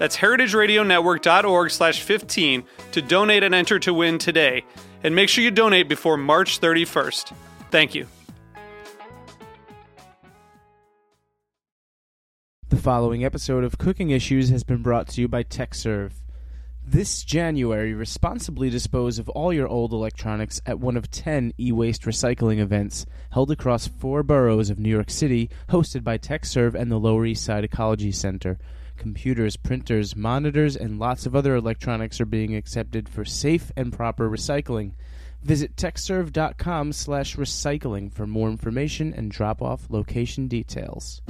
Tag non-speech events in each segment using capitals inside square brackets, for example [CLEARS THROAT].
That's heritageradionetwork.org slash 15 to donate and enter to win today. And make sure you donate before March 31st. Thank you. The following episode of Cooking Issues has been brought to you by Tekserve. This January, responsibly dispose of all your old electronics at one of 10 e waste recycling events held across four boroughs of New York City, hosted by Tekserve and the Lower East Side Ecology Center. Computers, printers, monitors, and lots of other electronics are being accepted for safe and proper recycling. Visit tekserve.com slash recycling for more information and drop-off location details.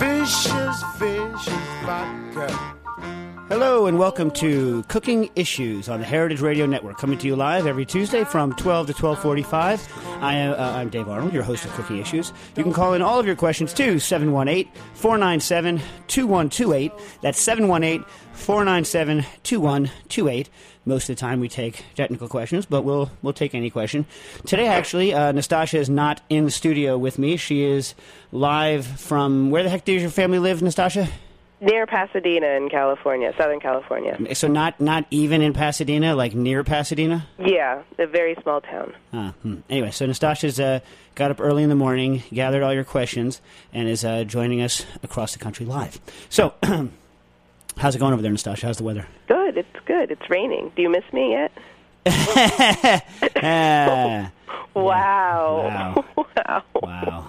Fishes, fishes, vodka. And welcome to Cooking Issues on the Heritage Radio Network, coming to you live every Tuesday from 12 to 12:45. I am uh, I'm Dave Arnold, your host of Cooking Issues. You can call in all of your questions to 718-497-2128. That's 718-497-2128. Most of the time we take technical questions, but we'll we'll take any question. Today, actually, uh, Nastassia is not in the studio with me. She is live from where the heck does your family live, Nastassia? Near Pasadena in California, Southern California. So not not even in Pasadena, like near Pasadena. Yeah, a very small town. Ah, hmm. Anyway, so Nastassia's uh, got up early in the morning, gathered all your questions, and is uh, joining us across the country live. So, [CLEARS THROAT] how's it going over there, Nastassia? How's the weather? Good, it's good. It's raining. Do you miss me yet? [LAUGHS] [LAUGHS] Ah, Wow. [LAUGHS] Wow. wow.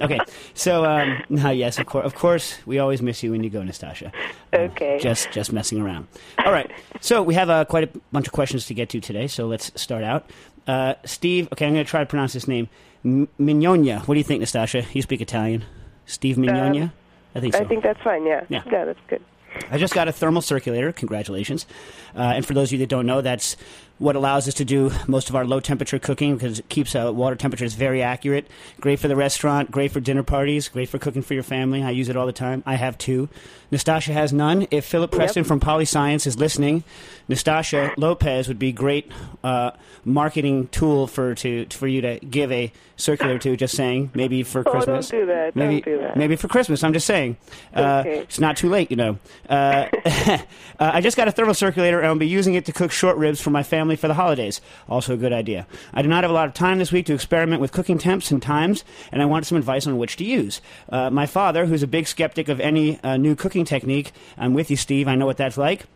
Okay, so um, now [LAUGHS] yes, of course, of course, we always miss you when you go, Nastassia. Uh, Okay. just just messing around. All right, so we have uh, quite a bunch of questions to get to today. So let's start out. Uh, Steve, okay, I'm going to try to pronounce his name. M- Mignonia. What do you think, Nastassia? You speak Italian. Steve Mignonia. I think so. I think that's fine, yeah. Yeah. that's good. I just got a thermal circulator. Congratulations. Uh, and for those of you that don't know, that's what allows us to do most of our low temperature cooking because it keeps uh, water temperatures very accurate. Great for the restaurant, great for dinner parties, great for cooking for your family. I use it all the time. I have two. Nastassia has none. If Philip Preston from Polyscience is listening, Nastassia Lopez would be great uh, marketing tool for to for you to give a circular to. Just saying, maybe for Oh, don't Christmas. do that. Don't Maybe do that. maybe for Christmas. I'm just saying. Uh, Okay. It's not too late, you know. Uh, [LAUGHS] uh, I just got a thermal circulator, and I'll be using it to cook short ribs for my family for the holidays. Also a good idea. I do not have a lot of time this week to experiment with cooking temps and times, and I wanted some advice on which to use. Uh, my father, who's a big skeptic of any uh, new cooking technique, I'm with you, Steve. I know what that's like.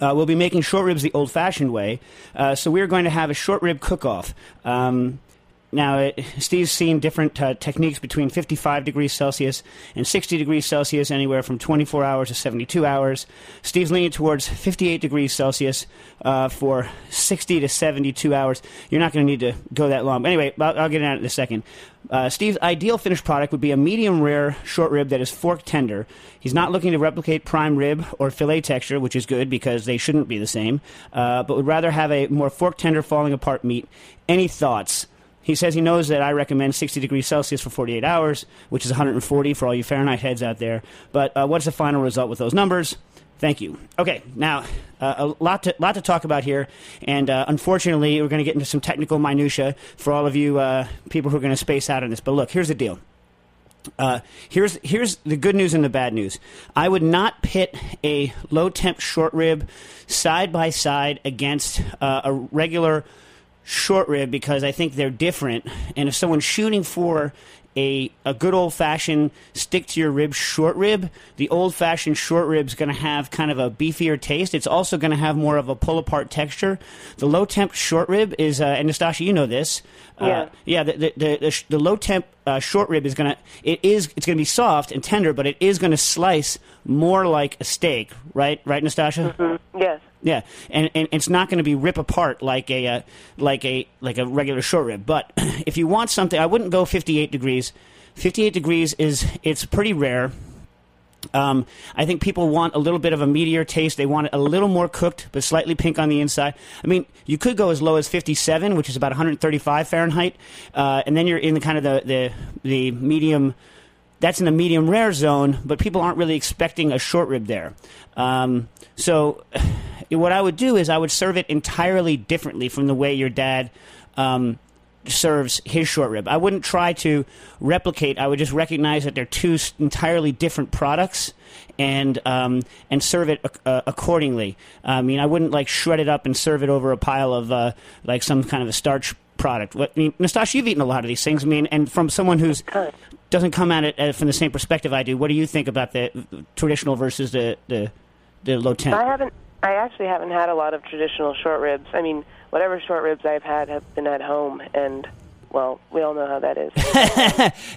Uh, we'll be making short ribs the old-fashioned way, uh, so we're going to have a short rib cook-off. Um, now, it, Steve's seen different uh, techniques between 55 degrees Celsius and 60 degrees Celsius, anywhere from 24 hours to 72 hours. Steve's leaning towards 58 degrees Celsius uh, for 60 to 72 hours. You're not going to need to go that long. Anyway, I'll, I'll get into it in a second. Uh, Steve's ideal finished product would be a medium rare short rib that is fork tender. He's not looking to replicate prime rib or fillet texture, which is good because they shouldn't be the same, uh, but would rather have a more fork tender, falling apart meat. Any thoughts? He says he knows that I recommend 60 degrees Celsius for 48 hours, which is 140 for all you Fahrenheit heads out there. But uh, what's the final result with those numbers? Thank you. Okay, now uh, a lot to lot to talk about here, and uh, unfortunately, we're going to get into some technical minutia for all of you uh, people who are going to space out on this. But look, here's the deal. Uh, here's here's the good news and the bad news. I would not pit a low temp short rib side by side against uh, a regular short rib because I think they're different. And if someone's shooting for a, a good old fashioned stick to your rib short rib, the old fashioned short rib is going to have kind of a beefier taste. It's also going to have more of a pull apart texture. The low temp short rib is, uh, and Nastassia, you know this. Yeah. Uh, yeah. The the, the, the, sh- the low temp uh, short rib is gonna it is it's gonna be soft and tender, but it is gonna slice more like a steak, right? Right, Nastassia? Mm, yes. Yeah, and, and it's not going to be rip apart like a uh, like a like a regular short rib. But [CLEARS THROAT] if you want something, I wouldn't go 58 degrees. 58 degrees is it's pretty rare. Um, I think people want a little bit of a meatier taste. They want it a little more cooked, but slightly pink on the inside. I mean, you could go as low as 57, which is about 135 Fahrenheit, uh, and then you're in the kind of the the, the medium. That's in the medium rare zone, but people aren't really expecting a short rib there. Um, so, what I would do is I would serve it entirely differently from the way your dad. Um, serves his short rib. I wouldn't try to replicate. I would just recognize that they're two entirely different products, and um, and serve it uh, accordingly. I mean, I wouldn't like shred it up and serve it over a pile of uh, like some kind of a starch product. What I mean, Nastassia, you've eaten a lot of these things. I mean, and from someone who's doesn't come at it uh, from the same perspective I do. What do you think about the traditional versus the the, the low temp? I haven't. I actually haven't had a lot of traditional short ribs. I mean, whatever short ribs I've had have been at home, and well, we all know how that is.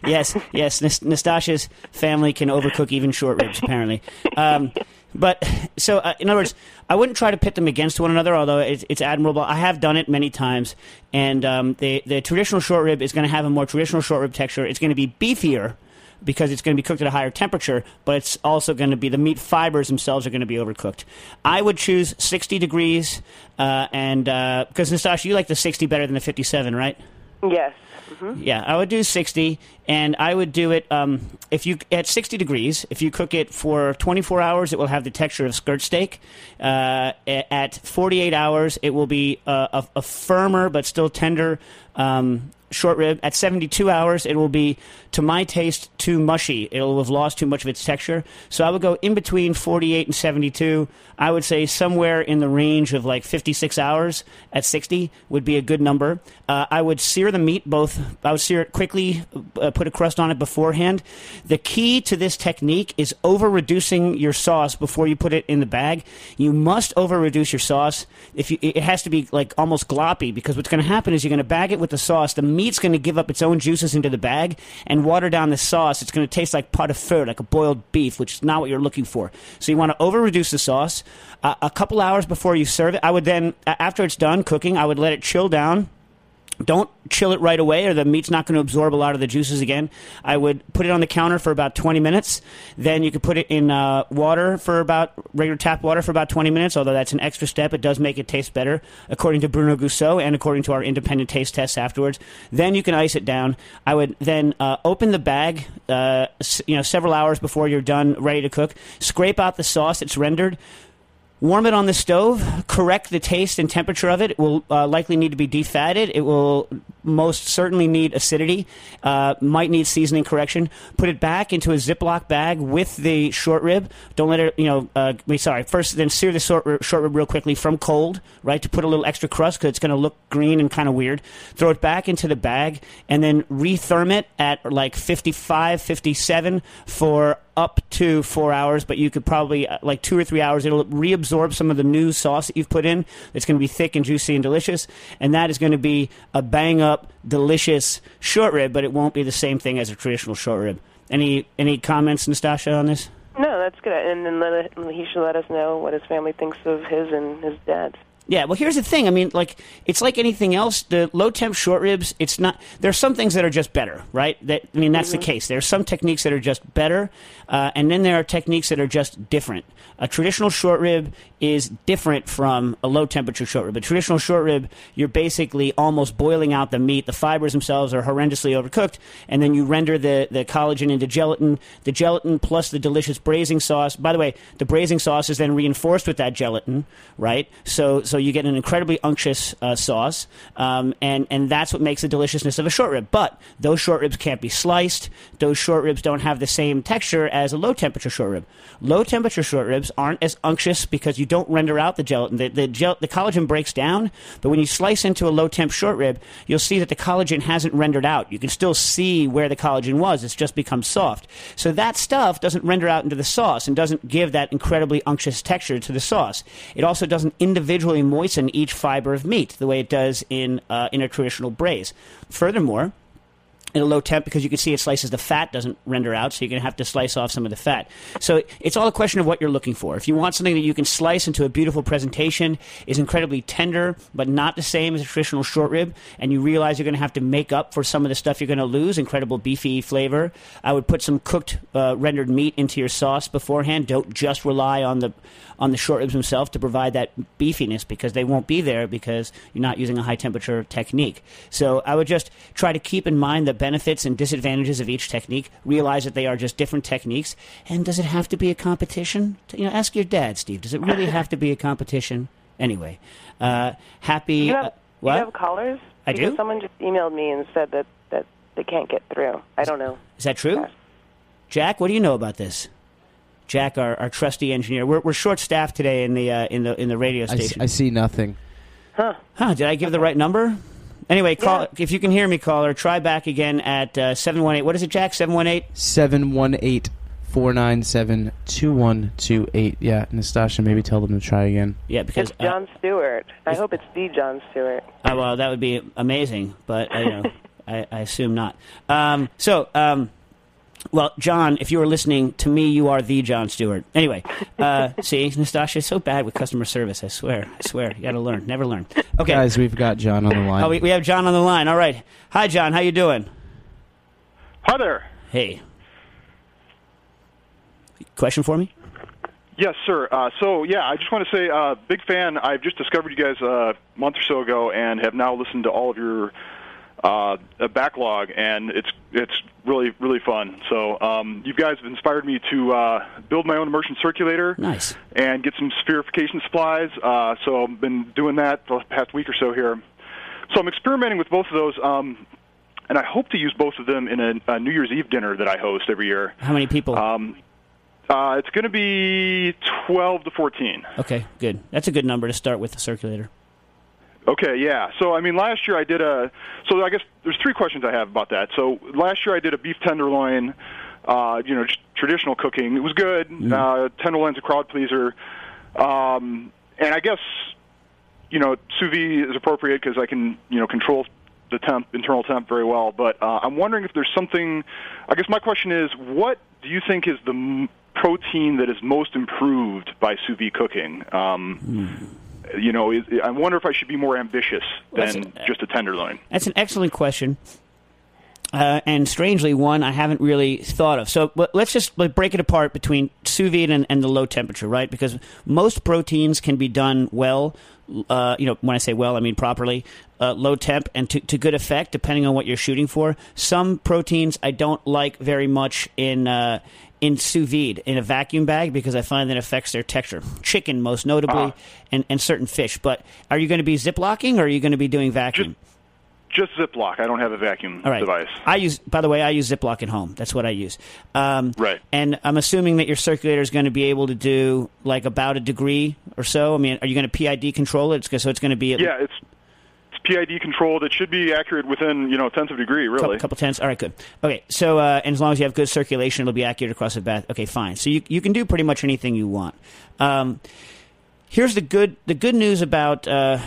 [LAUGHS] yes, yes. Nas- Nastassia's family can overcook even short ribs, apparently. Um, but so, uh, in other words, I wouldn't try to pit them against one another, although it's, it's admirable. I have done it many times, and um, the the traditional short rib is going to have a more traditional short rib texture. It's going to be beefier because it's going to be cooked at a higher temperature, but it's also going to be the meat fibers themselves are going to be overcooked. I would choose 60 degrees, uh, and uh, because Nastassia, you like the 60 better than the 57, right? yes. Yeah, I would do 60, and I would do it um, if you at 60 degrees. If you cook it for 24 hours, it will have the texture of skirt steak. Uh, at 48 hours, it will be uh, a, a firmer but still tender um, short rib. At 72 hours, it will be, to my taste, too mushy. It will have lost too much of its texture. So I would go in between 48 and 72. I would say somewhere in the range of like 56 hours at 60 would be a good number. Uh, I would sear the meat both. I would sear it quickly, uh, put a crust on it beforehand. The key to this technique is over reducing your sauce before you put it in the bag. You must over reduce your sauce. If you, it has to be like almost gloppy because what's going to happen is you're going to bag it with the sauce. The meat's going to give up its own juices into the bag and water down the sauce. It's going to taste like pot-au-feu, like a boiled beef, which is not what you're looking for. So you want to over reduce the sauce. Uh, a couple hours before you serve it, I would then, after it's done cooking, I would let it chill down don't chill it right away or the meat's not going to absorb a lot of the juices again. I would put it on the counter for about 20 minutes. Then you could put it in uh, water for about regular tap water for about 20 minutes although that's an extra step. It does make it taste better according to Bruno Goussault and according to our independent taste tests afterwards. Then you can ice it down. I would then uh, open the bag uh, you know several hours before you're done ready to cook. Scrape out the sauce. That's rendered Warm it on the stove. Correct the taste and temperature of it. It will uh, likely need to be defatted. It will most certainly need acidity. Uh, might need seasoning correction. Put it back into a Ziploc bag with the short rib. Don't let it, you know. Uh, sorry. First, then sear the short rib, short rib real quickly from cold, right? To put a little extra crust because it's going to look green and kind of weird. Throw it back into the bag and then retherm it at like 55, 57 for up to four hours, but you could probably uh, like two or three hours. It'll reabsorb some of the new sauce that you've put in. It's going to be thick and juicy and delicious, and that is going to be a bang up, delicious short rib. But it won't be the same thing as a traditional short rib. Any any comments, Nastassia, on this? No, that's good. And then let it, he should let us know what his family thinks of his and his dad's. Yeah, well, here's the thing. I mean, like, it's like anything else. The low temp short ribs, it's not. There's some things that are just better, right? That I mean, that's the mm-hmm. case. There's some techniques that are just better, uh, and then there are techniques that are just different. A traditional short rib is different from a low temperature short rib. A traditional short rib, you're basically almost boiling out the meat. The fibers themselves are horrendously overcooked, and then you render the, the collagen into gelatin. The gelatin plus the delicious braising sauce. By the way, the braising sauce is then reinforced with that gelatin, right? So, so you get an incredibly unctuous uh, sauce, um, and and that's what makes the deliciousness of a short rib. But those short ribs can't be sliced. Those short ribs don't have the same texture as a low temperature short rib. Low temperature short ribs aren't as unctuous because you don't render out the gelatin. The the, gel, the collagen breaks down, but when you slice into a low temp short rib, you'll see that the collagen hasn't rendered out. You can still see where the collagen was. It's just become soft. So that stuff doesn't render out into the sauce and doesn't give that incredibly unctuous texture to the sauce. It also doesn't individually moisten each fiber of meat the way it does in uh, in a traditional braise. Furthermore, in a low temp because you can see it slices the fat doesn't render out, so you're going to have to slice off some of the fat. So it's all a question of what you're looking for. If you want something that you can slice into a beautiful presentation, is incredibly tender but not the same as a traditional short rib, and you realize you're going to have to make up for some of the stuff you're going to lose, incredible beefy flavor, I would put some cooked uh, rendered meat into your sauce beforehand. Don't just rely on the on the short ribs themselves to provide that beefiness because they won't be there because you're not using a high temperature technique. So I would just try to keep in mind the benefits and disadvantages of each technique. Realize that they are just different techniques. And does it have to be a competition? You know, ask your dad, Steve. Does it really have to be a competition? Anyway, uh, happy. You have, uh, what? you have callers? I because do? Someone just emailed me and said that, that they can't get through. I don't know. Is that true? Jack, what do you know about this? Jack, our, our trusty engineer. We're, we're short staffed today in the uh, in the in the radio I, s- station. I see nothing. Huh. Huh, did I give the right number? Anyway, call Yeah. if you can hear me, caller, try back again at uh, 718. What is it, Jack? 718? 718 497 2128. Yeah, Nastassia, maybe tell them to try again. Yeah, because It's John Stewart. I hope it's the Jon Stewart. uh, uh, well, that would be amazing, but uh, you know, [LAUGHS] I, I assume not. Um, so, um, well, John, if you were listening to me, you are the Jon Stewart. Anyway, uh, [LAUGHS] see, Nastassia is so bad with customer service. I swear, I swear, you got to learn, never learn. Okay, Guys, we've got John on the line. oh, we, we have John on the line. All right, hi, John. How you doing? Hi there. Hey. Question for me? Yes, sir. Uh, so, yeah, I just want to say, uh, big fan. I've just discovered you guys uh, a month or so ago, and have now listened to all of your uh, uh, backlog, and it's it's really really fun. So, um, you guys have inspired me to uh, build my own immersion circulator Nice. and get some spherification supplies. Uh, so, I've been doing that the past week or so here. So, I'm experimenting with both of those. Um, and I hope to use both of them in a, a New Year's Eve dinner that I host every year. How many people? Um, uh, it's going to be 12 to 14. okay, good. That's a good number to start with the circulator. Okay, yeah. So, I mean, last year I did a. So, I guess there's three questions I have about that. So, last year I did a beef tenderloin, uh, you know, traditional cooking. It was good. Uh, tenderloin's a crowd pleaser. Um, and I guess, you know, sous vide is appropriate because I can, you know, control the temp, internal temp very well. But uh, I'm wondering if there's something. I guess my question is, what do you think is the m- protein that is most improved by sous vide cooking? Um, You know, is, I wonder if I should be more ambitious than that's- just a tenderloin. That's an excellent question. Uh, and strangely, one I haven't really thought of. So let's just like, break it apart between sous vide and, and the low temperature, right? Because most proteins can be done well. Uh, you know, when I say well, I mean properly, uh, low temp and to, to good effect, depending on what you're shooting for. Some proteins I don't like very much in uh, in sous vide in a vacuum bag because I find that affects their texture. Chicken, most notably, Ah. and, and certain fish. But are you going to be ziplocking or are you going to be doing vacuum? Just Ziploc. I don't have a vacuum All right. device. I use, by the way, I use Ziploc at home. That's what I use. Um, Right. And I'm assuming that your circulator is going to be able to do like about a degree or so. I mean, are you going to PID control it? It's, so it's going to be Yeah, it's it's PID controlled. It should be accurate within you know tenths of a degree, really. couple, couple tenths. All right, good. Okay, so uh, and as long as you have good circulation, it'll be accurate across the bath. Okay, fine. So you you can do pretty much anything you want. Um, here's the good the good news about uh,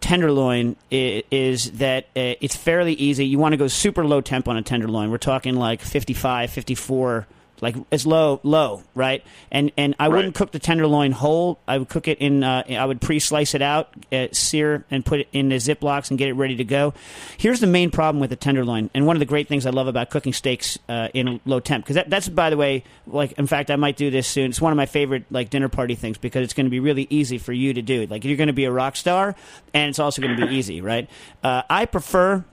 tenderloin is, is that uh, it's fairly easy. You want to go super low temp on a tenderloin. We're talking like 55, 54 like as low low right? And and i wouldn't cook the tenderloin whole. I would cook it in uh, i would pre-slice it out uh, sear and put it in the ziplocs and get it ready to go. Here's the main problem with the tenderloin and one of the great things i love about cooking steaks uh, in low temp because that, that's by the way like in fact i might do this soon. It's one of my favorite like dinner party things because it's going to be really easy for you to do. Like you're going to be a rock star and it's also going to be easy right? Uh, i prefer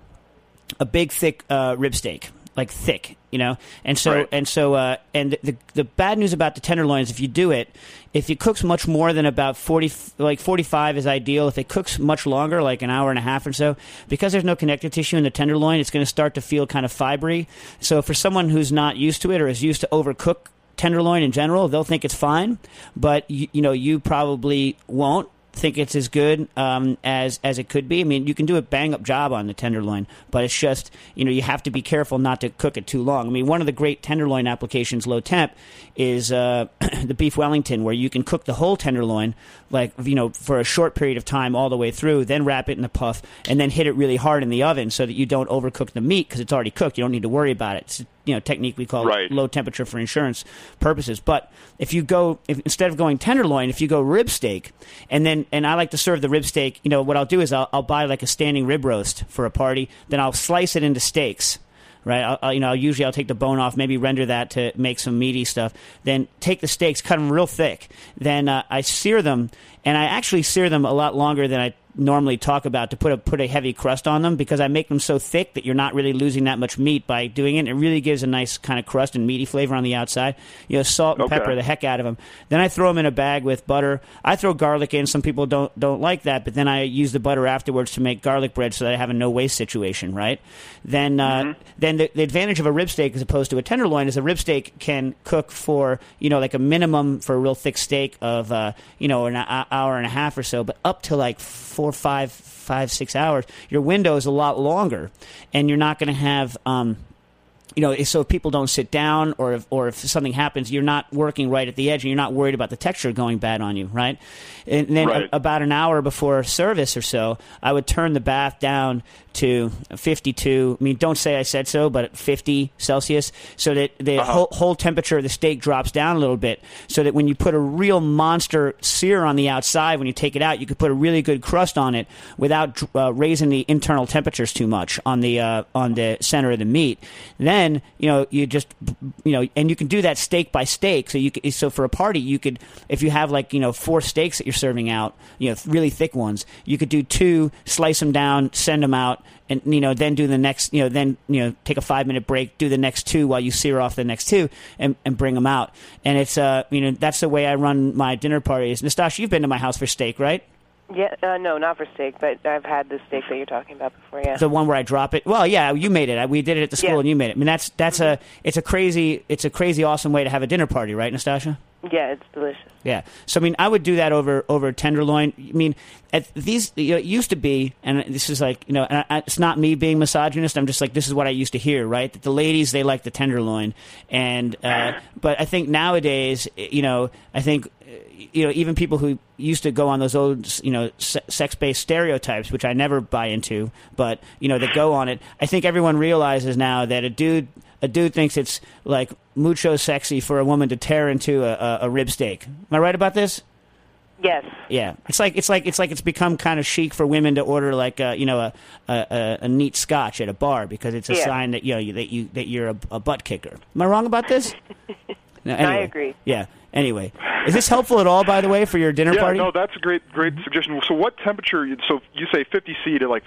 a big thick uh, rib steak like thick, you know. And so Right. and so uh, and the the bad news about the tenderloins, if you do it, if it cooks much more than about forty, like forty five is ideal. If it cooks much longer, like an hour and a half or so, because there's no connective tissue in the tenderloin, it's going to start to feel kind of fibery. So for someone who's not used to it or is used to overcook tenderloin in general, they'll think it's fine, but you, you know you probably won't think it's as good um, as as it could be. I mean, you can do a bang up job on the tenderloin, but it's just you know you have to be careful not to cook it too long. I mean, one of the great tenderloin applications, low temp, is uh, [CLEARS THROAT] the beef Wellington, where you can cook the whole tenderloin like you know for a short period of time all the way through, then wrap it in a puff, and then hit it really hard in the oven so that you don't overcook the meat because it's already cooked. You don't need to worry about it. It's you know technique we call Right. low temperature for insurance purposes. But if you go, if, instead of going tenderloin, if you go rib steak, and then and I like to serve the rib steak. You know what I'll do is I'll, I'll buy like a standing rib roast for a party. Then I'll slice it into steaks. Right, I'll, I'll, you know, usually I'll take the bone off, maybe render that to make some meaty stuff. Then take the steaks, cut them real thick. Then uh, I sear them, and I actually sear them a lot longer than I normally talk about to put a put a heavy crust on them because I make them so thick that you're not really losing that much meat by doing it. It really gives a nice kind of crust and meaty flavor on the outside. You know, salt and Okay. pepper the heck out of them. Then I throw them in a bag with butter. I throw garlic in. Some people don't don't like that, but then I use the butter afterwards to make garlic bread so that I have a no waste situation. Right? Then uh, then the, the advantage of a rib steak as opposed to a tenderloin is a rib steak can cook for you know like a minimum for a real thick steak of uh, you know an hour and a half or so, but up to like four, five, five, six hours. Your window is a lot longer, and you're not going to have. Um, you know, so if people don't sit down or if, or if something happens, you're not working right at the edge and you're not worried about the texture going bad on you, right? And then Right. a- about an hour before service or so, I would turn the bath down to 52. I mean, don't say I said so, but 50 Celsius, so that the Uh-huh. whole, whole temperature of the steak drops down a little bit, so that when you put a real monster sear on the outside, when you take it out, you could put a really good crust on it without uh, raising the internal temperatures too much on the uh, on the center of the meat. Then you know you just you know, and you can do that steak by steak. So you could, so for a party, you could if you have like you know four steaks that you're serving out, you know, really thick ones, you could do two, slice them down, send them out. And you know, then do the next. You know, then you know, take a five minute break, do the next two while you sear off the next two, and, and bring them out. And it's uh, you know, that's the way I run my dinner parties. Nastassia, you've been to my house for steak, right? Yeah, uh, no, not for steak, but I've had the steak that you're talking about before. Yeah. the one where I drop it. Well, yeah, you made it. We did it at the school, Yeah. and you made it. I mean, that's that's a it's a crazy it's a crazy awesome way to have a dinner party, right, Nastassia? Yeah, it's delicious. Yeah. So I mean, I would do that over over tenderloin. I mean, at these you know, it used to be, and this is like you know, I, it's not me being misogynist. I'm just like this is what I used to hear, right? That the ladies they like the tenderloin, and uh, but I think nowadays, you know, I think you know even people who used to go on those old you know se- sex based stereotypes, which I never buy into, but you know that go on it. I think everyone realizes now that a dude a dude thinks it's like mucho sexy for a woman to tear into a, a, a rib steak. Am I right about this? Yes. Yeah, it's like it's like it's like it's become kind of chic for women to order like a, you know a, a, a, a neat scotch at a bar because it's a Yeah. sign that you know that you that you're a, a butt kicker. Am I wrong about this? [LAUGHS] No, anyway. agree. Yeah. Anyway, is this helpful at all? By the way, for your dinner Yeah, party? no, that's a great, great mm-hmm. suggestion. So, what temperature? So, you say 50 C to like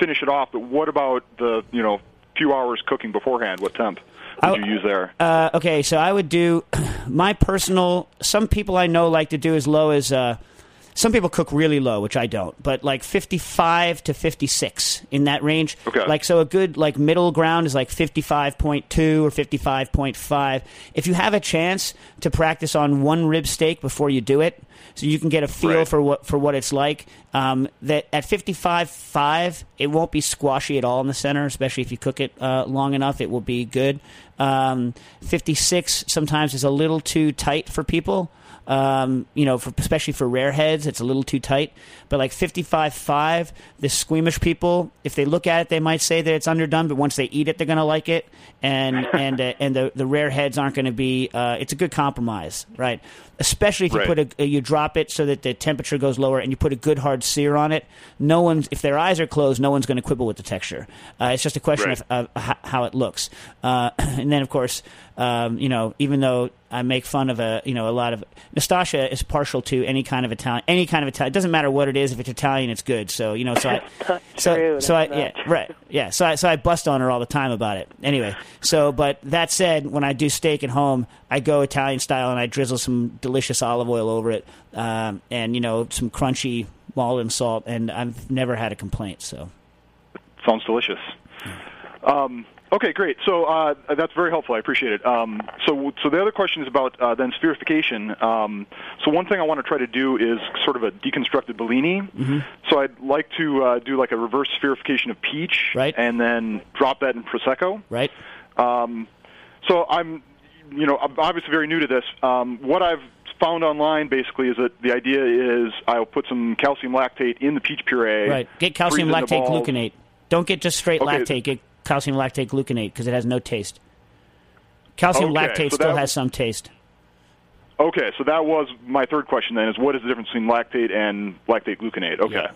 finish it off, but what about the you know few hours cooking beforehand? What temp would I- you use there? Uh, okay, so I would do [CLEARS THROAT] my personal. Some people I know like to do as low as. Uh, some people cook really low, which I don't, but like 55 to 56 in that range. Okay. Like so, a good like middle ground is like 55.2 or 55.5. If you have a chance to practice on one rib steak before you do it, so you can get a feel Right. for what for what it's like. Um, that at 55.5, it won't be squashy at all in the center, especially if you cook it uh, long enough. It will be good. Um, 56 sometimes is a little too tight for people. Um, you know, for, especially for rare heads, it's a little too tight. But like 55.5, the squeamish people, if they look at it, they might say that it's underdone. But once they eat it, they're going to like it. And [LAUGHS] and uh, and the the rare heads aren't going to be. Uh, it's a good compromise, right? Especially if you Right. put a, uh, you drop it so that the temperature goes lower, and you put a good hard sear on it. No one's if their eyes are closed, no one's going to quibble with the texture. Uh, it's just a question Right. of, of how it looks. Uh, [CLEARS THROAT] and then of course, Um, you know, even though I make fun of a, you know, a lot of Nastassia is partial to any kind of Italian, any kind of Italian. It doesn't matter what it is. If it's Italian, it's good. So you know, so I, so [LAUGHS] true, so I, yeah, not right, yeah. So I, so I bust on her all the time about it. Anyway, so but that said, when I do steak at home, I go Italian style and I drizzle some delicious olive oil over it, um, and you know, some crunchy Maldon salt, and I've never had a complaint. So. Sounds delicious. Um, okay, great. So uh, that's very helpful. I appreciate it. Um, so, so the other question is about uh, then spherification. Um, so one thing I want to try to do is sort of a deconstructed Bellini. Mm-hmm. So I'd like to uh, do like a reverse spherification of peach, Right. and then drop that in prosecco. Right. Um, so I'm, you know, I'm obviously very new to this. Um, what I've found online basically is that the idea is I'll put some calcium lactate in the peach puree. Right. Get calcium freeze it in lactate gluconate. Don't get just straight Okay. lactate. Get calcium lactate gluconate because it has no taste. Calcium Okay, lactate so still has some taste. Okay, so that was my third question then is what is the difference between lactate and lactate gluconate? Okay.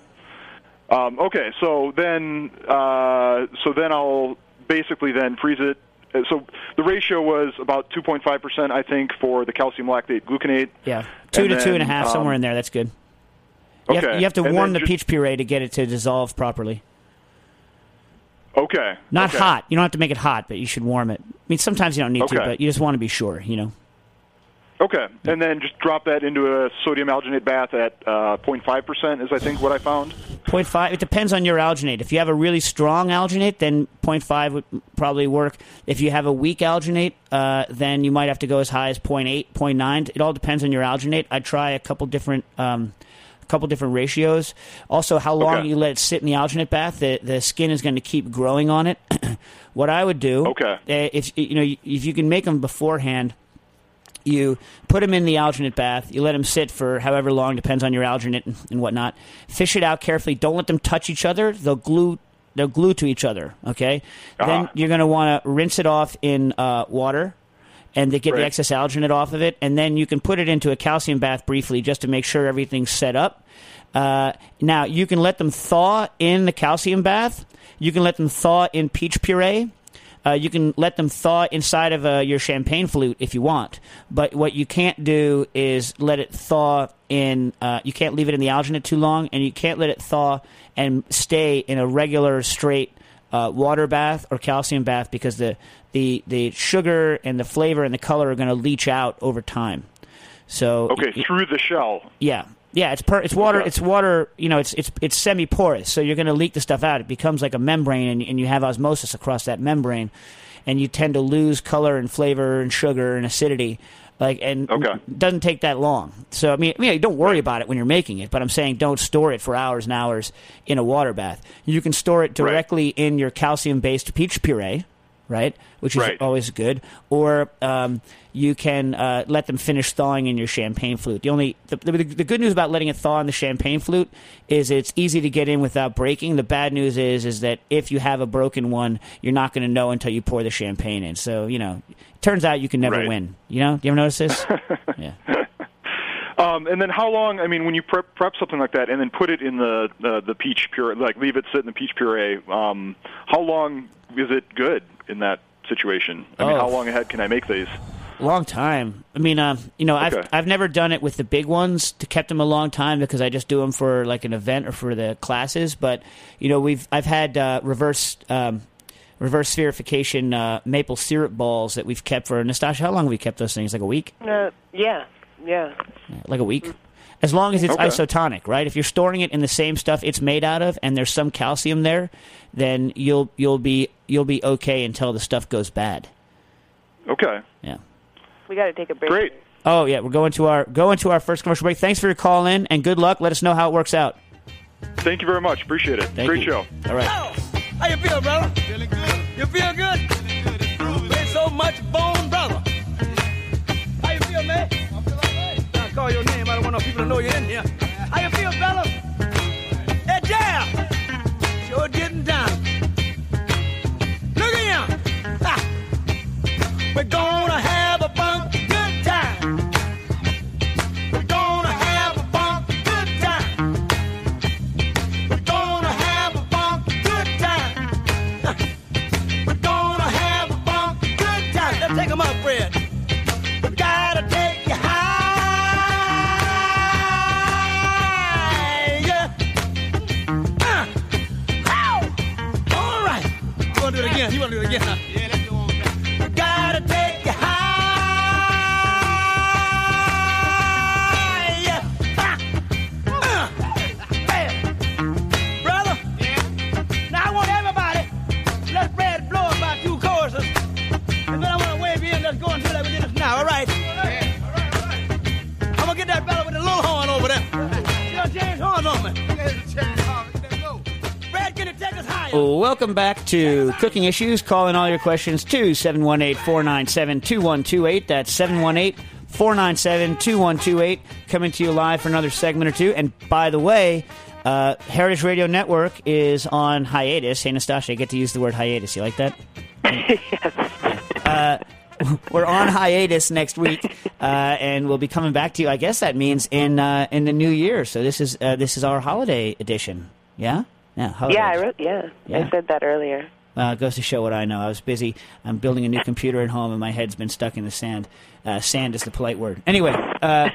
Um, okay, so then uh, so then I'll basically then freeze it. Uh, So the ratio was about 2.5%, I think, for the calcium lactate gluconate. Yeah. Two And to two and a then, half, um, somewhere in there. That's good. You, have, Okay. you have to And warm the just- peach puree to get it to dissolve properly. Okay. Not okay. hot. You don't have to make it hot, but you should warm it. I mean, sometimes you don't need to, but you just want to be sure. You know. Okay, and then just drop that into a sodium alginate bath at uh, 0.5% is I think what I found. 0.5 it depends on your alginate if you have a really strong alginate then 0.5 would probably work if you have a weak alginate uh, then you might have to go as high as 0.8 0.9 it all depends on your alginate i try a couple different um, couple different ratios also how long Okay. you let it sit in the alginate bath the, the skin is going to keep growing on it [CLEARS THROAT] what i would do Okay. uh, if you know if you can make them beforehand you put them in the alginate bath. You let them sit for however long, depends on your alginate and, and whatnot. Fish it out carefully. Don't let them touch each other. They'll glue. They'll glue to each other. Okay. Then Uh-huh. you're going to want to rinse it off in uh, water, and to get the excess alginate off of it. And then you can put it into a calcium bath briefly, just to make sure everything's set up. Uh, now you can let them thaw in the calcium bath. You can let them thaw in peach puree. Uh, you can let them thaw inside of uh, your champagne flute if you want, but what you can't do is let it thaw in. Uh, you can't leave it in the alginate too long, and you can't let it thaw and stay in a regular straight uh, water bath or calcium bath because the the the sugar and the flavor and the color are going to leach out over time. So Okay, through the shell. yeah, yeah. It's per, it's water. It's water. You know, it's it's it's semi porous, so you're going to leak the stuff out. It becomes like a membrane, and, and you have osmosis across that membrane, and you tend to lose color and flavor and sugar and acidity. Like and Okay. it doesn't take that long. So I mean, I mean, don't worry about it when you're making it. But I'm saying don't store it for hours and hours in a water bath. You can store it directly in your calcium-based peach puree, right? Which is Right. always good. Or um, you can uh, let them finish thawing in your champagne flute. The only the, the, the good news about letting it thaw in the champagne flute is it's easy to get in without breaking. The bad news is is that if you have a broken one, you're not going to know until you pour the champagne in. So you know, it turns out you can never Right. win. You know, do you ever notice this? [LAUGHS] yeah. Um, and then how long? I mean, when you prep prep something like that and then put it in the the, the peach puree, like leave it sit in the peach puree. Um, how long is it good in that situation? I mean, Oh. how long ahead can I make these? Long time. I mean, uh, you know, I've I've never done it with the big ones to kept them a long time because I just do them for like an event or for the classes. But you know, we've I've had uh, reverse um, reverse spherification uh, maple syrup balls that we've kept for Nastassia. How long have we kept those things? Like a week? Uh, yeah, yeah. Like a week? As long as it's Okay. isotonic, right? If you're storing it in the same stuff it's made out of, and there's some calcium there, then you'll you'll be you'll be okay until the stuff goes bad. Okay, Yeah. We got to take a break. great. Oh yeah, we're going to our going to our first commercial break. Thanks for your call in and good luck. Let us know how it works out. Thank you very much. Appreciate it. Thank great you. show. All right. How you feel, brother? Feeling good. You feel good? Ain't so much bone, brother. How you feel, man? I feel all right. I call your name. I don't want no people to know you're in here. How you feel, fella? Getting down. Look at him. We're gonna have Welcome back to Cooking Issues. Call in all your questions to 718 497 2128. That's 718 497 2128. Coming to you live for another segment or two. And by the way, uh, Heritage Radio Network is on hiatus. Hey, Nastassia, I get to use the word hiatus. You like that? [LAUGHS] Uh, [LAUGHS] we're on hiatus next week, uh, and we'll be coming back to you. I guess that means in uh, in the new year. So this is uh, this is our holiday edition. Yeah, yeah, Yeah, I wrote, yeah, Yeah. I said that earlier. Uh, it goes to show what I know. I was busy. I'm building a new [LAUGHS] computer at home, and my head's been stuck in the sand. Uh, sand is the polite word. Anyway, uh,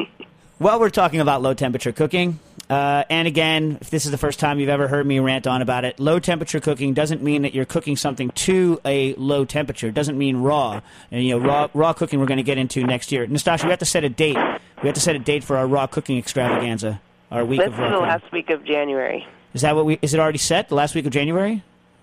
[LAUGHS] while we're talking about low temperature cooking, uh, and again, if this is the first time you've ever heard me rant on about it, low temperature cooking doesn't mean that you're cooking something to a low temperature. It doesn't mean raw. And you know, raw raw cooking we're going to get into next year. Nastassia, we have to set a date. We have to set a date for our raw cooking extravaganza. Our week This of is raw the cooking. last week of January. Is that what we? Is it already set? The last week of January?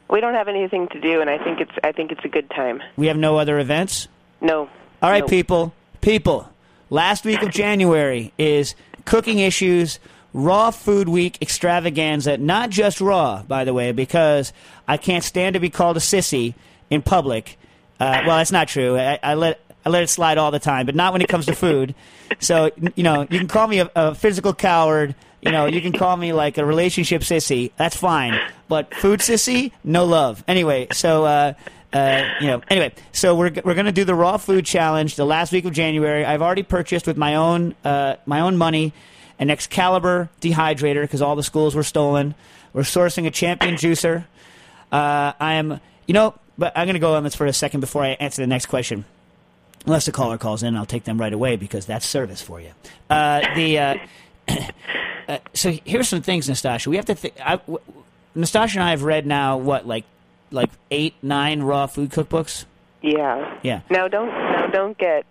We don't have anything to do, and I think it's I think it's a good time. We have no other events. No. All right, no. people, people. Last week of [LAUGHS] January is cooking issues, raw food week extravaganza. Not just raw, by the way, because I can't stand to be called a sissy in public. Uh, well, that's not true. I, I let I let it slide all the time, but not when it comes to food. [LAUGHS] So you know, you can call me a, a physical coward. You know, you can call me like a relationship sissy. That's fine. But food sissy, no love. Anyway, so. Uh, uh, you know, anyway, so we're we're going to do the raw food challenge the last week of January. I've already purchased with my own uh, my own money an Excalibur dehydrator because all the schools were stolen. We're sourcing a champion juicer. Uh, I am, you know, but I'm going to go on this for a second before I answer the next question. Unless the caller calls in, I'll take them right away because that's service for you. Uh, the [COUGHS] uh, so here's some things, Nastassia. We have to think. I, w- Nastassia and I have read now what like like eight, nine raw food cookbooks. Yeah. Yeah. Now don't now don't get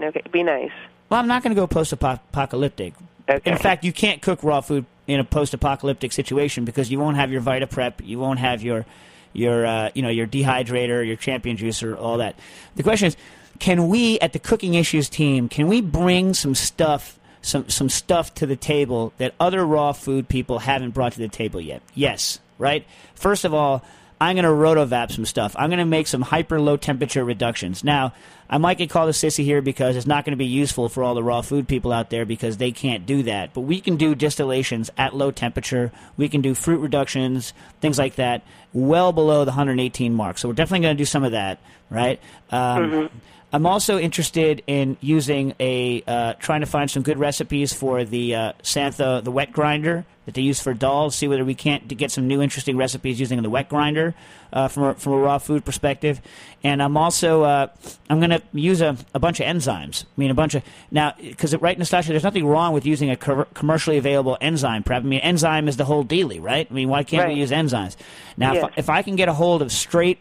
okay. Be nice. Well, I'm not going to go post-apocalyptic. Okay. In fact, you can't cook raw food in a post-apocalyptic situation because you won't have your Vita Prep, you won't have your your uh, you know your dehydrator, your champion juicer, all that. The question is, can we at the cooking issues team can we bring some stuff some some stuff to the table that other raw food people haven't brought to the table yet? Yes, right? First of all, I'm going to rotovap some stuff. I'm going to make some hyper low temperature reductions. Now, I might get called a sissy here because it's not going to be useful for all the raw food people out there because they can't do that. But we can do distillations at low temperature. We can do fruit reductions, things like that, well below the 118 mark. So we're definitely going to do some of that, right? Um, I'm also interested in using a uh, trying to find some good recipes for the uh, Santha the wet grinder that they use for dal. See whether we can't get some new interesting recipes using the wet grinder uh, from a, from a raw food perspective. And I'm also uh, I'm going to use a, a bunch of enzymes. I mean a bunch of now because right Nastassia, there's nothing wrong with using a co- commercially available enzyme prep. I mean enzyme is the whole dealy, right? I mean why can't we use enzymes? Now Yes. if, if I can get a hold of straight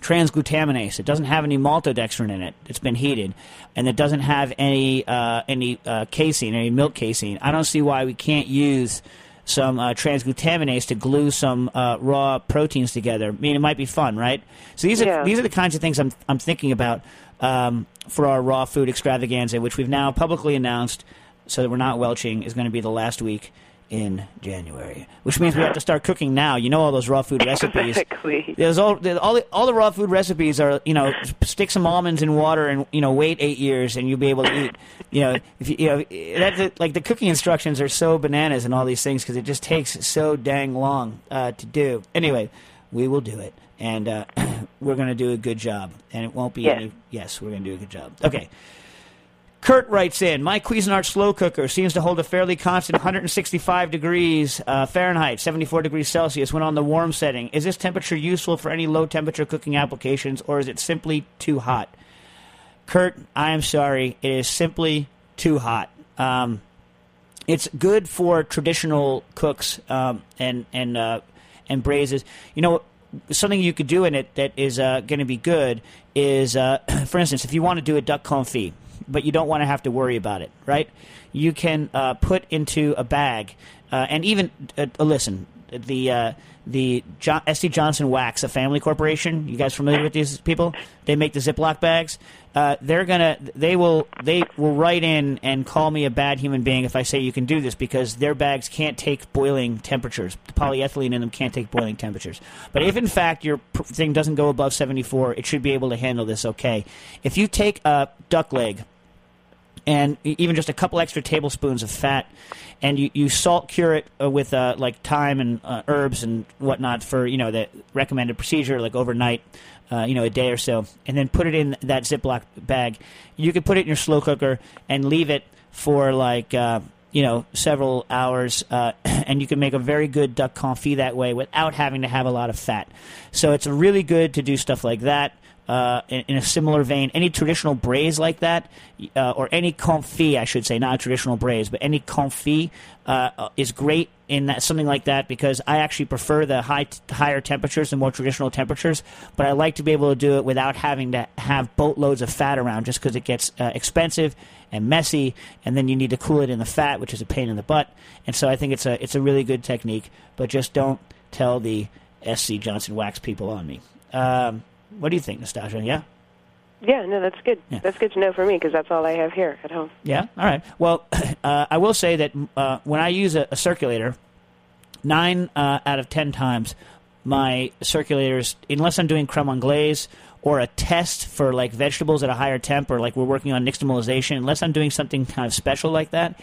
transglutaminase. It doesn't have any maltodextrin in it. It's been heated, and it doesn't have any uh, any uh, casein, any milk casein. I don't see why we can't use some uh, transglutaminase to glue some uh, raw proteins together. I mean, it might be fun, right? So these are Yeah. these are the kinds of things I'm I'm thinking about um, for our raw food extravaganza, which we've now publicly announced, so that we're not welching, is going to be the last week. In January, which means we have to start cooking now. You know all those raw food recipes. Exactly. There's all there's all the, all the raw food recipes are you know stick some almonds in water and you know wait eight years and you'll be able to eat. You know if you, you know that's like the cooking instructions are so bananas and all these things because it just takes so dang long uh, to do. Anyway, we will do it and uh, [CLEARS THROAT] we're going to do a good job and it won't be Yes. any. Yes, we're going to do a good job. Okay. Kurt writes in, my Cuisinart slow cooker seems to hold a fairly constant 165 degrees uh, Fahrenheit, 74 degrees Celsius when on the warm setting. Is this temperature useful for any low temperature cooking applications or is it simply too hot? Kurt, I am sorry. It is simply too hot. Um, it's good for traditional cooks um, and and uh, and braises. You know, something you could do in it that is uh, going to be good is, uh, [CLEARS THROAT] for instance, if you want to do a duck confit, but you don't want to have to worry about it, right? You can uh, put into a bag, uh, and even uh, listen. the uh, the jo- SC Johnson Wax, a family corporation. You guys familiar with these people? They make the Ziploc bags. Uh, they're gonna they will they will write in and call me a bad human being if I say you can do this because their bags can't take boiling temperatures. The polyethylene in them can't take boiling temperatures. But if in fact your thing doesn't go above 74, it should be able to handle this okay. If you take a duck leg and even just a couple extra tablespoons of fat, and you, you salt cure it uh, with uh, like thyme and uh, herbs and whatnot for you know the recommended procedure, like overnight, uh, you know a day or so, and then put it in that Ziploc bag. You could put it in your slow cooker and leave it for like. Uh, you know, several hours, uh, [CLEARS THROAT] and you can make a very good duck confit that way without having to have a lot of fat. So it's really good to do stuff like that uh, in, in a similar vein, any traditional braise like that, uh, or any confit, I should say, not a traditional braise, but any confit uh, is great in that something like that because I actually prefer the high higher temperatures, and more traditional temperatures. But I like to be able to do it without having to have boatloads of fat around, just because it gets uh, expensive and messy, and then you need to cool it in the fat, which is a pain in the butt. And so I think it's a it's a really good technique, but just don't tell the SC Johnson Wax people on me. Um, what do you think, Nastassia? Yeah? Yeah, no, that's good. Yeah. That's good to know for me because that's all I have here at home. Yeah? All right. Well, [CLEARS THROAT] uh, I will say that uh, when I use a, a circulator, nine uh, out of ten times, my circulators, unless I'm doing creme anglaise or a test for like vegetables at a higher temp or like we're working on nixtamalization, unless I'm doing something kind of special like that,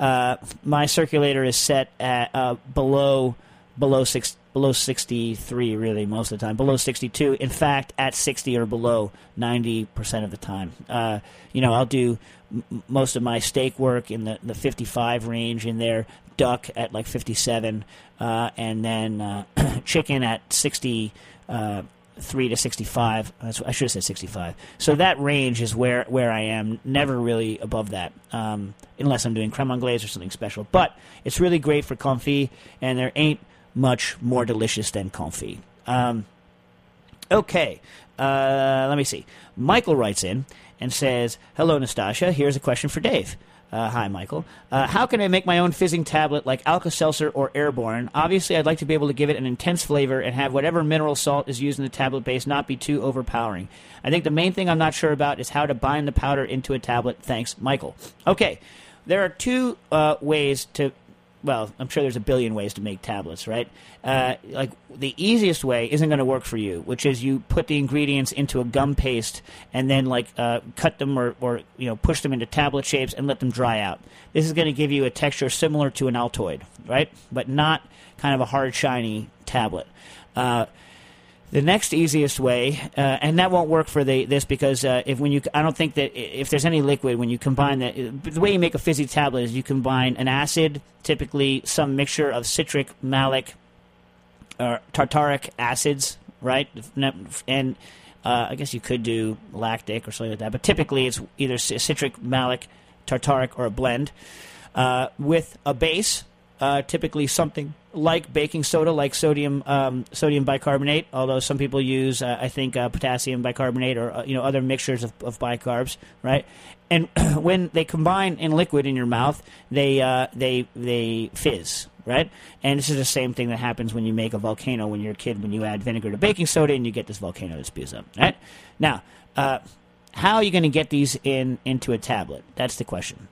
uh, my circulator is set at uh, below below six below 63 really most of the time below 62 in fact at 60 or below 90% of the time uh, you know i'll do m- most of my steak work in the, the 55 range in there duck at like 57 uh, and then uh, [CLEARS THROAT] chicken at 60 uh, three to sixty-five. I should have said sixty-five. So that range is where, where I am. Never really above that, um, unless I'm doing creme anglaise or something special. But it's really great for confit, and there ain't much more delicious than confit. Um, okay, uh, let me see. Michael writes in and says, "Hello, Nastassia. Here's a question for Dave." Uh, hi, Michael. Uh, how can I make my own fizzing tablet like Alka Seltzer or Airborne? Obviously, I'd like to be able to give it an intense flavor and have whatever mineral salt is used in the tablet base not be too overpowering. I think the main thing I'm not sure about is how to bind the powder into a tablet. Thanks, Michael. Okay, there are two uh, ways to well, I'm sure there's a billion ways to make tablets, right? Uh, like the easiest way isn't going to work for you, which is you put the ingredients into a gum paste and then like uh, cut them or, or you know push them into tablet shapes and let them dry out. This is going to give you a texture similar to an Altoid, right? But not kind of a hard shiny tablet. Uh, the next easiest way, uh, and that won't work for the, this because uh, if when you, I don't think that if there's any liquid when you combine that, the way you make a fizzy tablet is you combine an acid, typically some mixture of citric, malic, or tartaric acids, right? And uh, I guess you could do lactic or something like that, but typically it's either citric, malic, tartaric, or a blend uh, with a base, uh, typically something like baking soda, like sodium um, sodium bicarbonate. Although some people use, uh, I think, uh, potassium bicarbonate or uh, you know other mixtures of, of bicarbs, right? And [CLEARS THROAT] when they combine in liquid in your mouth, they uh, they they fizz, right? And this is the same thing that happens when you make a volcano when you're a kid. When you add vinegar to baking soda, and you get this volcano that spews up, right? Now, uh, how are you going to get these in into a tablet? That's the question.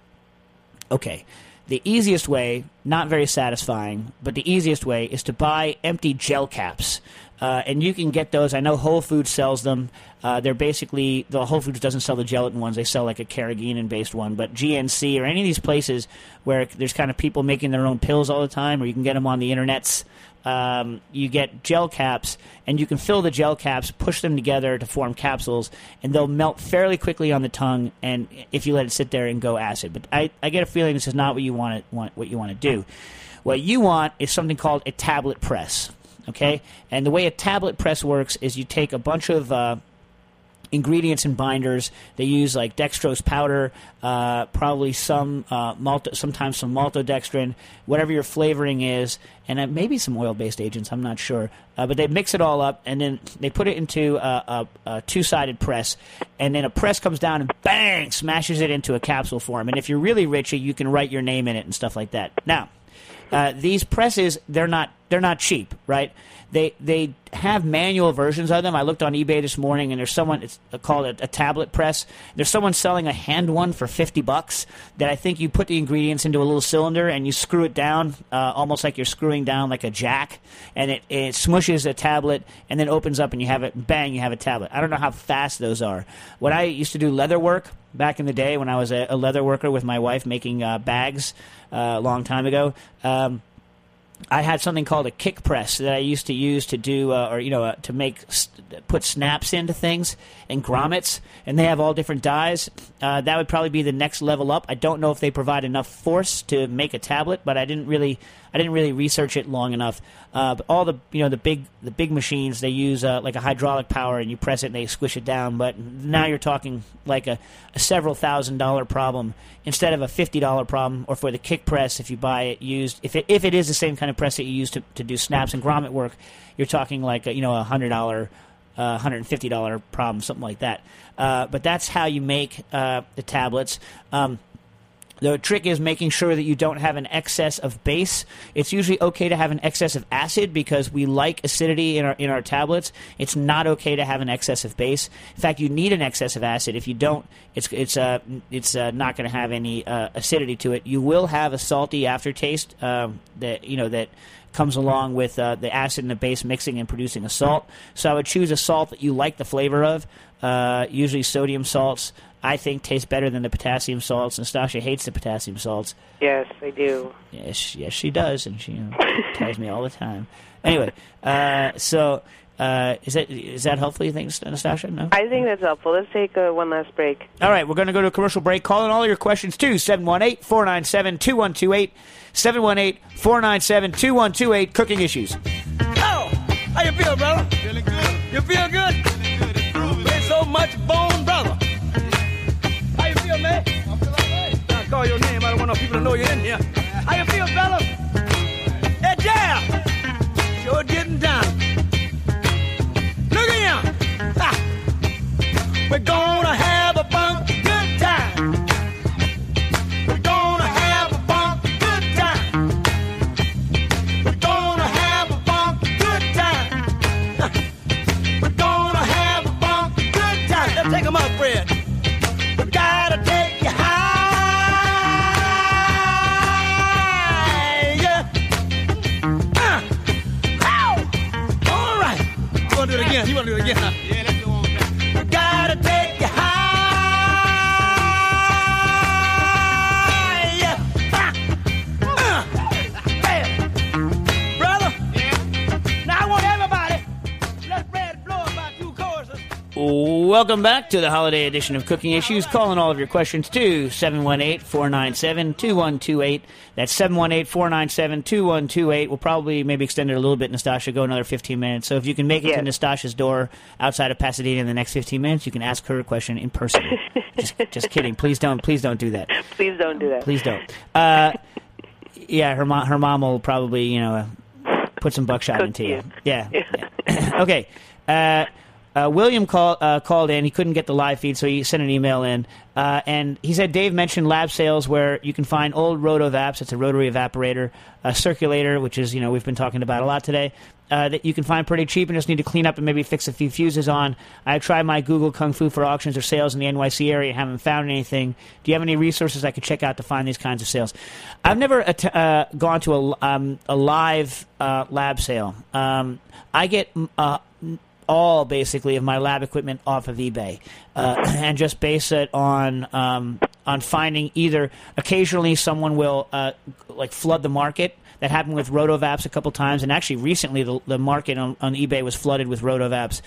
Okay. The easiest way, not very satisfying, but the easiest way is to buy empty gel caps. Uh, and you can get those. I know Whole Foods sells them. Uh, they're basically, the Whole Foods doesn't sell the gelatin ones. They sell like a carrageenan based one. But GNC or any of these places where there's kind of people making their own pills all the time, or you can get them on the internets, um, you get gel caps, and you can fill the gel caps, push them together to form capsules, and they'll melt fairly quickly on the tongue. And if you let it sit there and go acid, but I, I get a feeling this is not what you want to want what you want to do. What you want is something called a tablet press. Okay, and the way a tablet press works is you take a bunch of uh, ingredients and binders. They use like dextrose powder, uh, probably some uh, sometimes some maltodextrin, whatever your flavoring is, and maybe some oil-based agents. I'm not sure, uh, but they mix it all up and then they put it into a, a, a two-sided press, and then a press comes down and bang smashes it into a capsule form. And if you're really rich, you can write your name in it and stuff like that. Now. Uh, these presses, they're not they're not cheap, right? They they have manual versions of them. I looked on eBay this morning, and there's someone it's called a, a tablet press. There's someone selling a hand one for fifty bucks. That I think you put the ingredients into a little cylinder and you screw it down, uh, almost like you're screwing down like a jack, and it it smushes a tablet and then opens up and you have it. Bang, you have a tablet. I don't know how fast those are. When I used to do leather work back in the day, when I was a, a leather worker with my wife making uh, bags uh, a long time ago. Um, I had something called a kick press that I used to use to do, uh, or you know, uh, to make put snaps into things and grommets, and they have all different dies. Uh, that would probably be the next level up. I don't know if they provide enough force to make a tablet, but I didn't really, I didn't really research it long enough. Uh, but all the you know the big the big machines they use uh, like a hydraulic power, and you press it and they squish it down. But now you're talking like a, a several thousand dollar problem instead of a fifty dollar problem. Or for the kick press, if you buy it used, if it if it is the same kind of press that you use to, to do snaps and grommet work, you're talking like a, you know a hundred dollar. Uh, $150 problem, something like that. Uh, but that's how you make uh, the tablets. Um, the trick is making sure that you don't have an excess of base. It's usually okay to have an excess of acid because we like acidity in our in our tablets. It's not okay to have an excess of base. In fact, you need an excess of acid. If you don't, it's it's uh, it's uh, not going to have any uh, acidity to it. You will have a salty aftertaste um, that you know that comes along with uh, the acid and the base mixing and producing a salt. So I would choose a salt that you like the flavor of. Uh, usually sodium salts. I think taste better than the potassium salts. Nastassia hates the potassium salts. Yes, I do. Yes, yes, she does, and she you know, tells me all the time. Anyway, uh, so uh, is that is that helpful? You think, Nastassia? No. I think that's helpful. Let's take uh, one last break. All right, we're going to go to a commercial break. Call in all your questions too. 718-497-2128. 718-497-2128. Cooking issues. Oh, how you feel, brother? Feeling good. You feel good? good. There's so much bone, brother. How you feel, man? I feel all right. I call your name. I don't want no people to know you're in here. How you feel, fella? Hey, yeah. Sure getting down. We're gonna have a funky good time. We're gonna have a funky good time. We're gonna have a funky good time. We're gonna have a funky good time. Let's take 'em up, Fred. We gotta take you high. Yeah. Uh. Ow. All right. You wanna do it again? You wanna do it again? Welcome back to the holiday edition of Cooking Issues. Calling all of your questions to 718-497-2128. That's 718-497-2128. We'll probably maybe extend it a little bit, Nastassia, go another 15 minutes. So if you can make it to Yes. Nastassia's door outside of Pasadena in the next 15 minutes, you can ask her a question in person. [LAUGHS] just, just kidding. Please don't, please don't do that. Please don't do that. Please don't. Uh, yeah, her mom, her mom will probably, you know, uh, put some buckshot Cook into you. you. Yeah. [LAUGHS] yeah. [CLEARS THROAT] okay. Uh, uh, William call, uh, called in. He couldn't get the live feed, so he sent an email in. Uh, and he said Dave mentioned lab sales where you can find old Rotovaps. It's a rotary evaporator, a circulator, which is, you know, we've been talking about a lot today, uh, that you can find pretty cheap and just need to clean up and maybe fix a few fuses on. I tried my Google Kung Fu for auctions or sales in the NYC area, haven't found anything. Do you have any resources I could check out to find these kinds of sales? I've never att- uh, gone to a, um, a live uh, lab sale. Um, I get all basically of my lab equipment off of eBay, uh, [CLEARS THROAT] and just base it on um, on finding either occasionally someone will uh, like flood the market. That happened with Rotovaps a couple times, and actually recently the, the market on, on eBay was flooded with Rotovaps,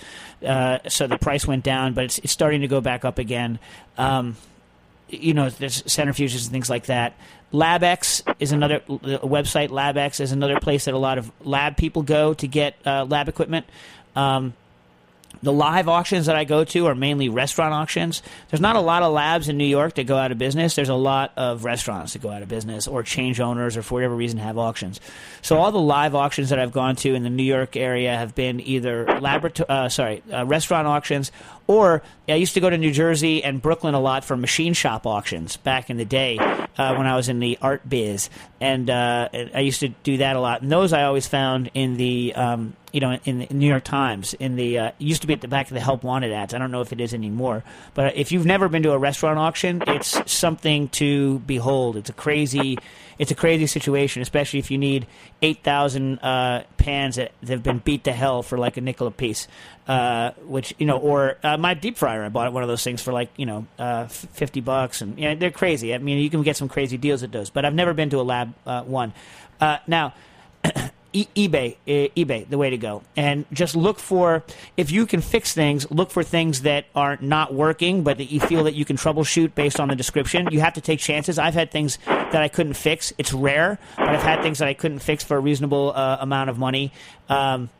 uh, so the price went down, but it's, it's starting to go back up again. Um, you know, there's centrifuges and things like that. LabX is another the website. LabX is another place that a lot of lab people go to get uh, lab equipment. Um, the live auctions that I go to are mainly restaurant auctions. There's not a lot of labs in New York that go out of business. There's a lot of restaurants that go out of business or change owners or for whatever reason have auctions. So all the live auctions that I've gone to in the New York area have been either laboratory, uh, sorry, uh, restaurant auctions, or I used to go to New Jersey and Brooklyn a lot for machine shop auctions back in the day uh, when I was in the art biz, and uh, I used to do that a lot. And those I always found in the um, you know, in the New York Times, in the uh, used to be at the back of the Help Wanted ads. I don't know if it is anymore, but if you've never been to a restaurant auction, it's something to behold. It's a crazy, it's a crazy situation, especially if you need eight thousand uh, pans that, have been beat to hell for like a nickel a piece. Uh, which you know, or uh, my deep fryer, I bought one of those things for like you know uh, fifty bucks, and you know, they're crazy. I mean, you can get some crazy deals at those, but I've never been to a lab uh, one. Now. E- eBay, e- eBay, the way to go. And just look for if you can fix things. Look for things that are not working, but that you feel that you can troubleshoot based on the description. You have to take chances. I've had things that I couldn't fix. It's rare, but I've had things that I couldn't fix for a reasonable uh, amount of money. Um,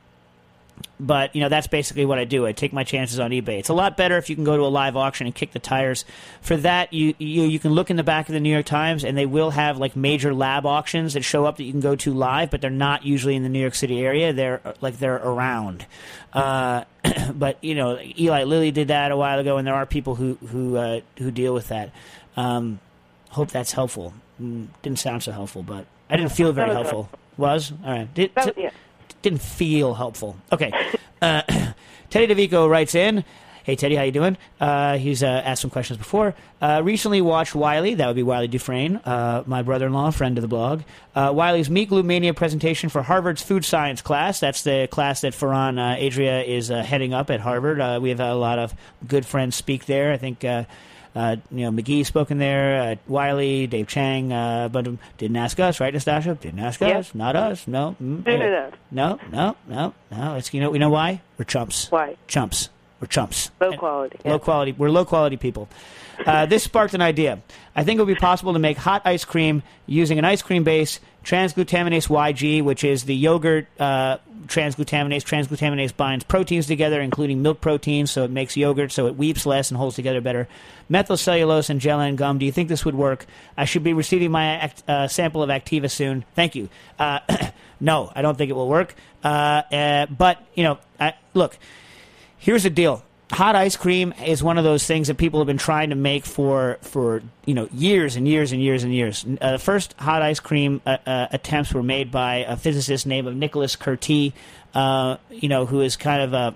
but you know that's basically what I do. I take my chances on eBay. It's a lot better if you can go to a live auction and kick the tires. For that, you you you can look in the back of the New York Times, and they will have like major lab auctions that show up that you can go to live, but they're not usually in the New York City area. They're like they're around. Uh, [CLEARS THROAT] but you know, Eli Lilly did that a while ago, and there are people who who uh, who deal with that. Um, hope that's helpful. Mm, didn't sound so helpful, but I didn't feel very helpful. Was all right. Did, That was- yeah. Didn't feel helpful. Okay. Uh, [CLEARS THROAT] Teddy DeVico writes in. Hey Teddy, how you doing? Uh, he's uh, asked some questions before. Uh, recently watched Wylie. That would be Wylie Dufresne, uh, my brother-in-law, friend of the blog. Uh, Wylie's Meat Glue Mania presentation for Harvard's food science class. That's the class that Ferran uh, Adria is heading up at Harvard. We have a lot of good friends speak there. I think. Uh, you know, McGee spoken there, uh, Wylie, Dave Chang, uh, but um, didn't ask us, right, Nastassia? Didn't ask Yeah. us, not us, no. Mm, No, no, no. No, no, no, no. It's you know we know why we're chumps. Why? Chumps. We're chumps. Low quality. Low quality. We're low quality people. Uh, this sparked an idea. I think it would be possible to make hot ice cream using an ice cream base, transglutaminase YG, which is the yogurt uh, transglutaminase. Transglutaminase binds proteins together, including milk proteins, so it makes yogurt so it weeps less and holds together better. Methylcellulose and gel and gum. Do you think this would work? I should be receiving my act, uh, sample of Activa soon. Thank you. Uh, [COUGHS] no, I don't think it will work. Uh, uh, but you know, I, look. Here's the deal. Hot ice cream is one of those things that people have been trying to make for for you know years and years and years and years. Uh, the first hot ice cream uh, uh, attempts were made by a physicist named Nicholas Kurti, uh, you know, who is kind of a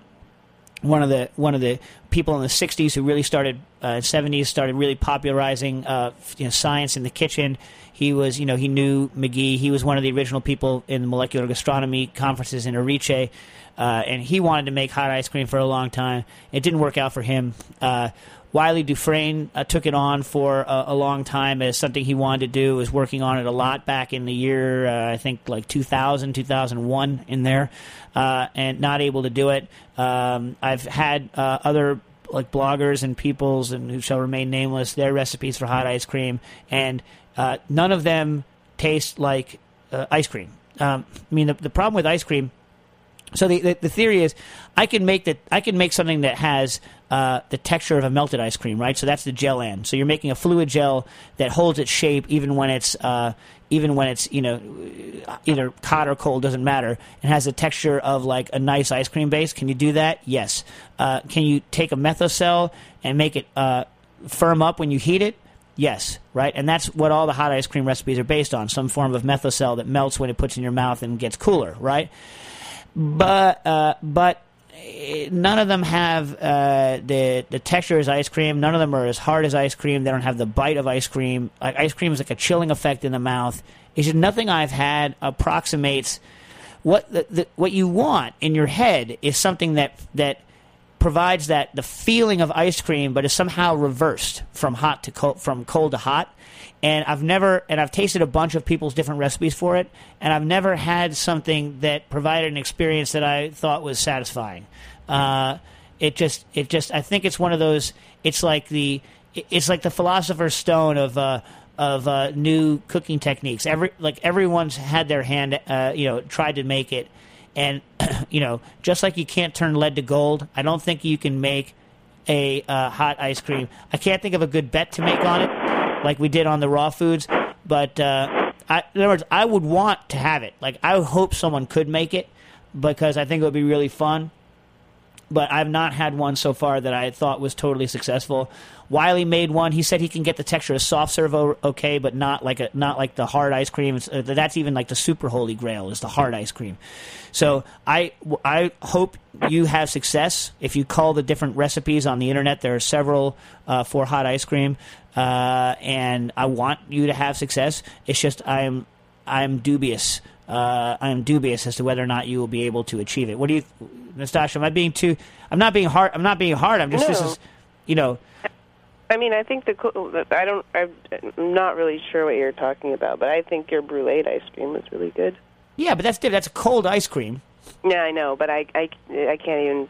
one of the one of the people in the 60s who really started uh, 70s started really popularizing uh, you know, science in the kitchen. He was you know he knew McGee. He was one of the original people in the molecular gastronomy conferences in Erice. Uh, and he wanted to make hot ice cream for a long time. It didn't work out for him. Uh, Wylie Dufresne uh, took it on for a, a long time as something he wanted to do. Was working on it a lot back in the year uh, I think like 2000, 2001 in there, uh, and not able to do it. Um, I've had uh, other like bloggers and peoples and who shall remain nameless their recipes for hot ice cream, and uh, none of them taste like uh, ice cream. Um, I mean, the, the problem with ice cream so the, the the theory is, I can make that I can make something that has uh, the texture of a melted ice cream, right? So that's the gel end. So you're making a fluid gel that holds its shape even when it's uh, even when it's you know either hot or cold doesn't matter, and has the texture of like a nice ice cream base. Can you do that? Yes. Uh, can you take a Methocel and make it uh, firm up when you heat it? Yes, right? And that's what all the hot ice cream recipes are based on some form of Methocel that melts when it puts in your mouth and gets cooler, right? But, uh, but eh, none of them have uh, the, the texture as ice cream. None of them are as hard as ice cream. They don't have the bite of ice cream. Like, ice cream is like a chilling effect in the mouth. It's just nothing I've had approximates what the, the, what you want in your head is something that that provides that the feeling of ice cream, but is somehow reversed from hot to cold, from cold to hot. And I've never, and I've tasted a bunch of people's different recipes for it, and I've never had something that provided an experience that I thought was satisfying. Uh, it just, it just, I think it's one of those. It's like the, it's like the philosopher's stone of. Uh, of uh, new cooking techniques. Every like everyone's had their hand, uh, you know, tried to make it, and [CLEARS THROAT] you know, just like you can't turn lead to gold, I don't think you can make a uh, hot ice cream. I can't think of a good bet to make on it, like we did on the raw foods. But uh, I, in other words, I would want to have it. Like I hope someone could make it because I think it would be really fun. But I've not had one so far that I thought was totally successful. Wylie made one. He said he can get the texture of soft serve okay, but not like a not like the hard ice cream. Uh, that's even like the super holy grail is the hard ice cream. So I I hope you have success. If you call the different recipes on the internet, there are several uh, for hot ice cream, uh, and I want you to have success. It's just I'm I'm dubious. Uh, I'm dubious as to whether or not you will be able to achieve it. What do you, Nastassia? Am I being too? I'm not being hard. I'm not being hard. I'm just this is, you know. I mean, I think the I don't. I'm not really sure what you're talking about, but I think your brulee ice cream is really good. Yeah, but that's. That's a cold ice cream. Yeah, I know, but I I, I can't even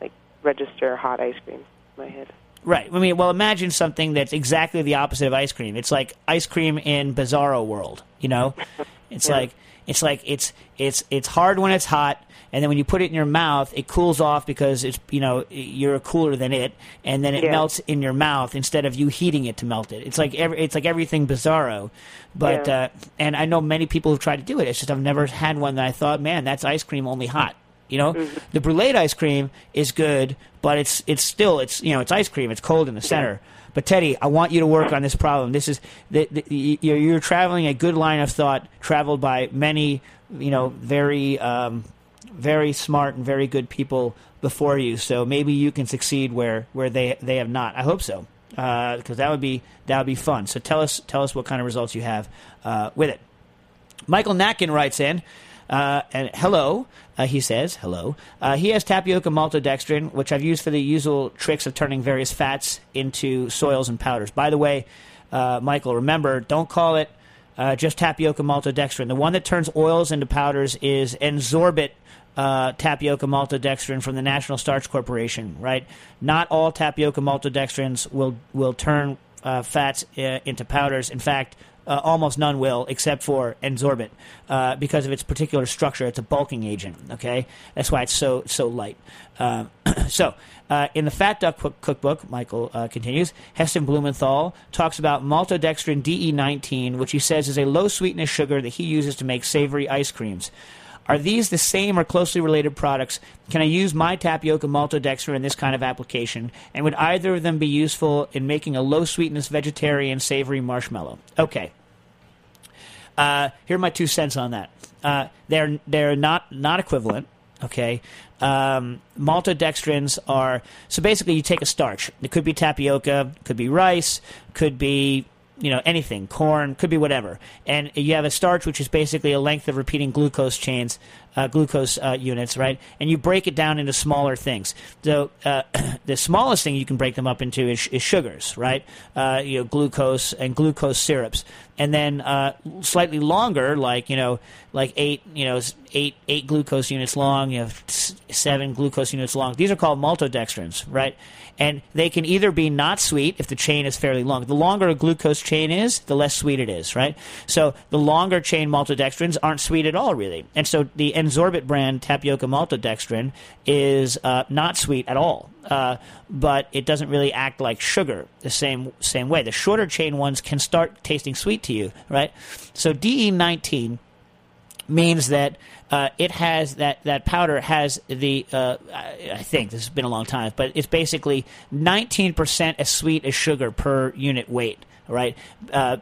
like register hot ice cream in my head. Right. I mean, well, imagine something that's exactly the opposite of ice cream. It's like ice cream in Bizarro World. You know, [LAUGHS] it's like it's like it's it's it's hard when it's hot, and then when you put it in your mouth, it cools off because it's you know you're cooler than it, and then it Yeah. melts in your mouth instead of you heating it to melt it. It's like every, it's like everything Bizarro, but Yeah. uh, and I know many people who've tried to do it. It's just I've never had one that I thought, man, that's ice cream only hot. You know, the brulee ice cream is good, but it's it's still it's you know it's ice cream. It's cold in the center. But Teddy, I want you to work on this problem. This is the, the, you're, you're traveling a good line of thought traveled by many you know very um, very smart and very good people before you. So maybe you can succeed where where they they have not. I hope so because that would be that would be fun. So tell us tell us what kind of results you have uh, with it. Michael Natkin writes in, uh, and hello, uh, he says, hello. Uh, he has tapioca maltodextrin, which I've used for the usual tricks of turning various fats into soils and powders. By the way, uh, Michael, remember, don't call it uh, just tapioca maltodextrin. The one that turns oils into powders is N-Zorbit uh, tapioca maltodextrin from the National Starch Corporation, right? Not all tapioca maltodextrins will, will turn uh, fats uh, into powders. In fact, uh, almost none will, except for N-Zorbit, uh, because of its particular structure. It's a bulking agent. Okay, that's why it's so so light. Um, [CLEARS THROAT] so, uh, in the Fat Duck cook- cookbook, Michael uh, continues. Heston Blumenthal talks about maltodextrin DE19, which he says is a low sweetness sugar that he uses to make savory ice creams. Are these the same or closely related products? Can I use my tapioca maltodextrin in this kind of application? And would either of them be useful in making a low sweetness vegetarian savory marshmallow? Okay. Uh, here are my two cents on that. Uh, they're they're not not equivalent. Okay, um, maltodextrins are so basically you take a starch. It could be tapioca, could be rice, could be you know anything, corn, could be whatever, and you have a starch which is basically a length of repeating glucose chains, uh, glucose uh, units, right? And you break it down into smaller things. So uh, [CLEARS THROAT] the smallest thing you can break them up into is, is sugars, right? Uh, you know, glucose and glucose syrups, and then uh, slightly longer, like you know, like eight, you know, eight eight glucose units long, you know, seven glucose units long. These are called maltodextrins, right? And they can either be not sweet if the chain is fairly long. The longer a glucose chain is, the less sweet it is, right? So the longer chain maltodextrins aren't sweet at all, really. And so the N-Zorbit brand tapioca maltodextrin is uh, not sweet at all. Uh, but it doesn't really act like sugar the same same way. The shorter chain ones can start tasting sweet to you, right? So DE19 means that uh, it has that that powder has the uh, I think this has been a long time, but it's basically 19% as sweet as sugar per unit weight, right? Uh,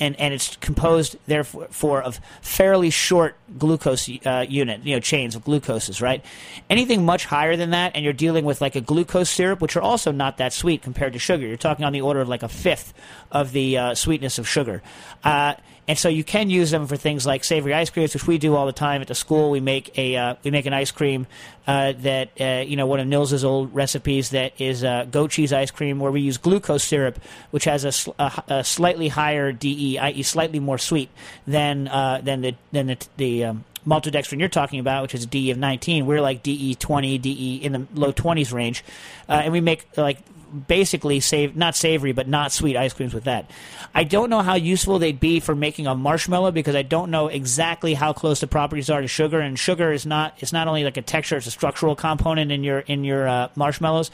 and and it's composed therefore of fairly short glucose uh, unit, you know, chains of glucoses, right? Anything much higher than that, and you're dealing with like a glucose syrup, which are also not that sweet compared to sugar. You're talking on the order of like a fifth of the uh, sweetness of sugar. Uh, and so you can use them for things like savory ice creams, which we do all the time at the school. We make a uh, we make an ice cream uh, that uh, you know one of Nils's old recipes that is uh, goat cheese ice cream, where we use glucose syrup, which has a, sl- a, a slightly higher DE, i.e., slightly more sweet than uh, than the than the, the um, maltodextrin you're talking about, which is a DE of 19. We're like DE 20, DE in the low 20s range, uh, and we make like basically save not savory but not sweet ice creams with that. I don't know how useful they'd be for making a marshmallow because I don't know exactly how close the properties are to sugar, and sugar is not it's not only like a texture; it's a structural component in your in your uh, marshmallows.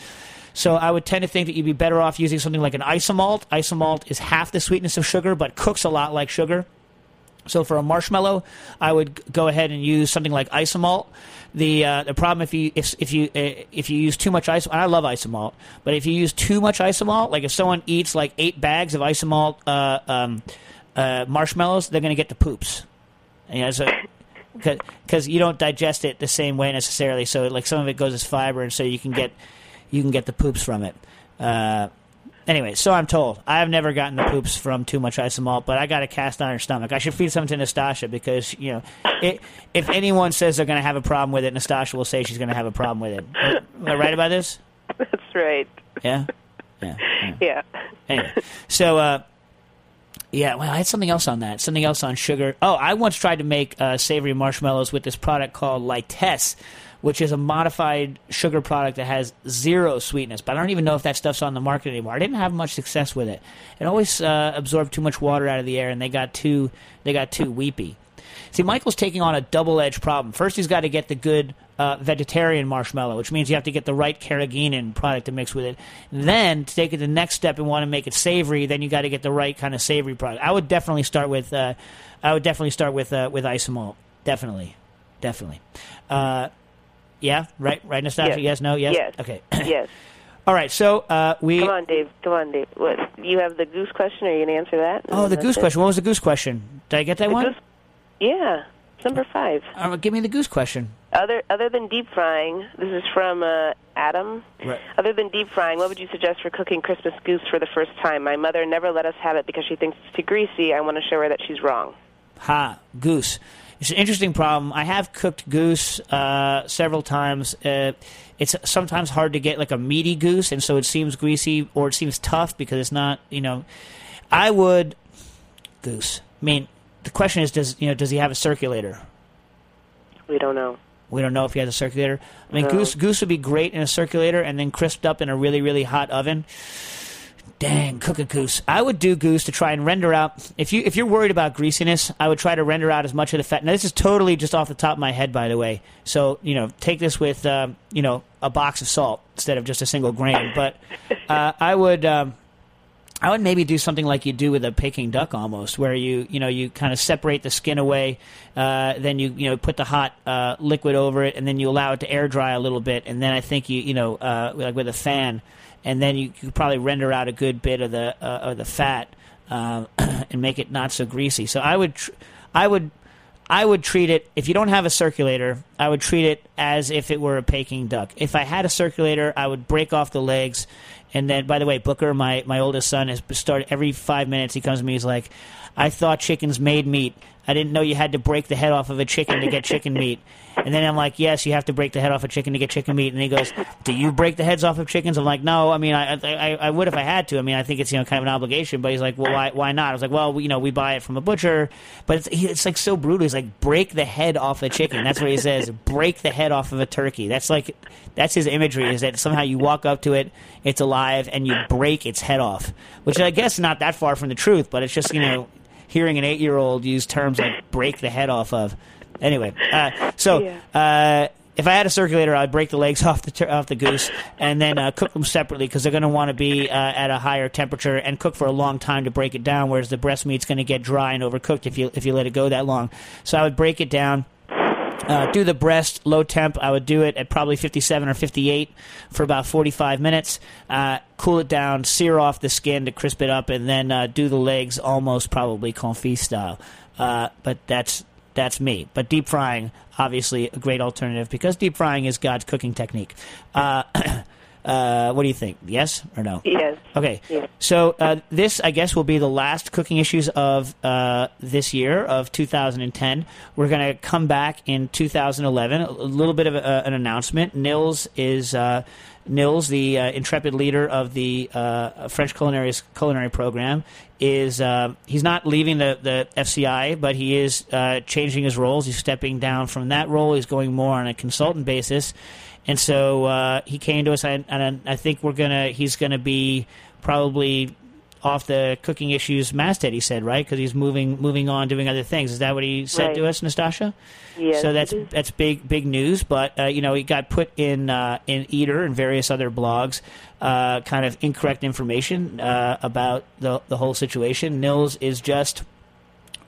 So I would tend to think that you'd be better off using something like an isomalt. Isomalt is half the sweetness of sugar, but cooks a lot like sugar. So for a marshmallow, I would go ahead and use something like isomalt. The uh, the problem if you if if you uh, if you use too much isomalt, I love isomalt, but if you use too much isomalt, like if someone eats like eight bags of isomalt uh, um, uh, marshmallows, they're going to get the poops. Know, so because you don't digest it the same way necessarily. So like some of it goes as fiber, and so you can get you can get the poops from it. Anyway, so I'm told. I've never gotten the poops from too much isomalt, but I got a cast iron stomach. I should feed some to Nastassia because you know, it, if anyone says they're going to have a problem with it, Nastassia will say she's going to have a problem with it. Am I right about this? That's right. Yeah. Yeah. yeah. Yeah. Anyway, so uh, yeah, well, I had something else on that. Something else on sugar. Oh, I once tried to make uh, savory marshmallows with this product called Litesse, which is a modified sugar product that has zero sweetness. But I don't even know if that stuff's on the market anymore. I didn't have much success with it. It always uh, absorbed too much water out of the air, and they got too they got too weepy. See, Michael's taking on a double edged problem. First, he's got to get the good uh, vegetarian marshmallow, which means you have to get the right carrageenan product to mix with it. Then, to take it the next step and want to make it savory, then you got to get the right kind of savory product. I would definitely start with, uh, I would definitely start with uh, with isomalt. Definitely, definitely. Uh, yeah, right, right, Nastassia. Yes. Yes, no, yes. Yes. Okay. [CLEARS THROAT] yes. All right. So uh, we. Come on, Dave. Come on, Dave. What? You have the goose question. Are you going to answer that? Oh, the goose it? question. What was the goose question? Did I get that The one? goose- Yeah. It's Number five. Uh, give me the goose question. Other other than deep frying, this is from uh, Adam. Right. Other than deep frying, what would you suggest for cooking Christmas goose for the first time? My mother never let us have it because she thinks it's too greasy. I want to show her that she's wrong. Ha, goose. It's an interesting problem. I have cooked goose uh, several times. Uh, it's sometimes hard to get like a meaty goose, and so it seems greasy or it seems tough because it's not. You know, I would goose. I mean, the question is, does you know, does he have a circulator? We don't know. We don't know if he has a circulator. I mean, No. goose goose would be great in a circulator, and then crisped up in a really really hot oven. Dang, cook a goose. I would do goose to try and render out. If you if you're worried about greasiness, I would try to render out as much of the fat. Now this is totally just off the top of my head, by the way. So you know, take this with um, you know a box of salt instead of just a single grain. But uh, I would. Um, I would maybe do something like you do with a Peking duck, almost, where you you know you kind of separate the skin away, uh, then you you know put the hot uh, liquid over it, and then you allow it to air dry a little bit, and then I think you you know uh, like with a fan, and then you you probably render out a good bit of the uh, of the fat um, [CLEARS THROAT] and make it not so greasy. So I would tr- I would I would treat it if you don't have a circulator. I would treat it as if it were a Peking duck. If I had a circulator, I would break off the legs, and then. By the way, Booker, my my oldest son, has started every five minutes. He comes to me. He's like, "I thought chickens made meat. I didn't know you had to break the head off of a chicken to get chicken meat." And then I'm like, "Yes, you have to break the head off a chicken to get chicken meat." And he goes, "Do you break the heads off of chickens?" I'm like, "No. I mean, I I, I would if I had to. I mean, I think it's you know kind of an obligation." But he's like, "Well, why why not?" I was like, "Well, we, you know, we buy it from a butcher." But it's he, it's like so brutal. He's like, "Break the head off a chicken." That's what he says. [LAUGHS] Break the head off of a turkey. That's like that's his imagery. Is that somehow you walk up to it, it's alive, and you break its head off, which I guess is not that far from the truth. But it's just you know hearing an eight year old use terms like break the head off of. Anyway, uh, so uh, if I had a circulator, I'd break the legs [LAUGHS] off the tur- off the goose and then uh, cook them separately because they're going to want to be uh, at a higher temperature and cook for a long time to break it down. Whereas the breast meat's going to get dry and overcooked if you if you let it go that long. So I would break it down. Uh, do the breast low temp. I would do it at probably 57 or 58 for about 45 minutes. Uh, cool it down, sear off the skin to crisp it up, and then uh, do the legs almost probably confit style. Uh, but that's that's me. But deep frying, obviously, a great alternative because deep frying is God's cooking technique. Uh, [CLEARS THROAT] Uh, what do you think? Yes or no? Yes. Okay. Yes. So uh, this, I guess, will be the last cooking issues of uh, this year of 2010. We're going to come back in 2011. A little bit of a, an announcement. Nils is. Uh, Nils, the uh, intrepid leader of the uh, French culinary culinary program, is uh, he's not leaving the, the FCI, but he is uh, changing his roles. He's stepping down from that role. He's going more on a consultant basis, and so uh, he came to us, and, and I think we're gonna he's gonna be probably off the cooking issues masthead. He said right because he's moving moving on doing other things. Is that what he said Right. to us, Nastassia? Yes, So that's that's big big news. But uh, you know, he got put in uh, in Eater and various other blogs, uh, kind of incorrect information uh, about the the whole situation. Nils is just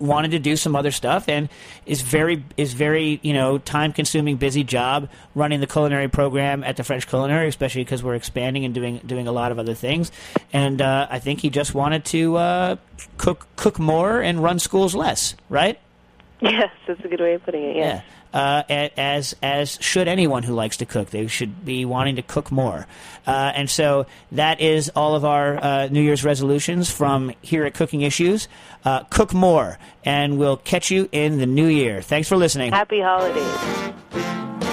wanted to do some other stuff and is very is very you know time consuming busy job running the culinary program at the French Culinary especially because we're expanding and doing doing a lot of other things and uh, I think he just wanted to uh, cook cook more and run schools less right Yes, that's a good way of putting it. yeah. Yes. Uh, as as should anyone who likes to cook, they should be wanting to cook more, uh, and so that is all of our uh, New Year's resolutions from here at Cooking Issues. Uh, cook more, and we'll catch you in the new year. Thanks for listening. Happy holidays.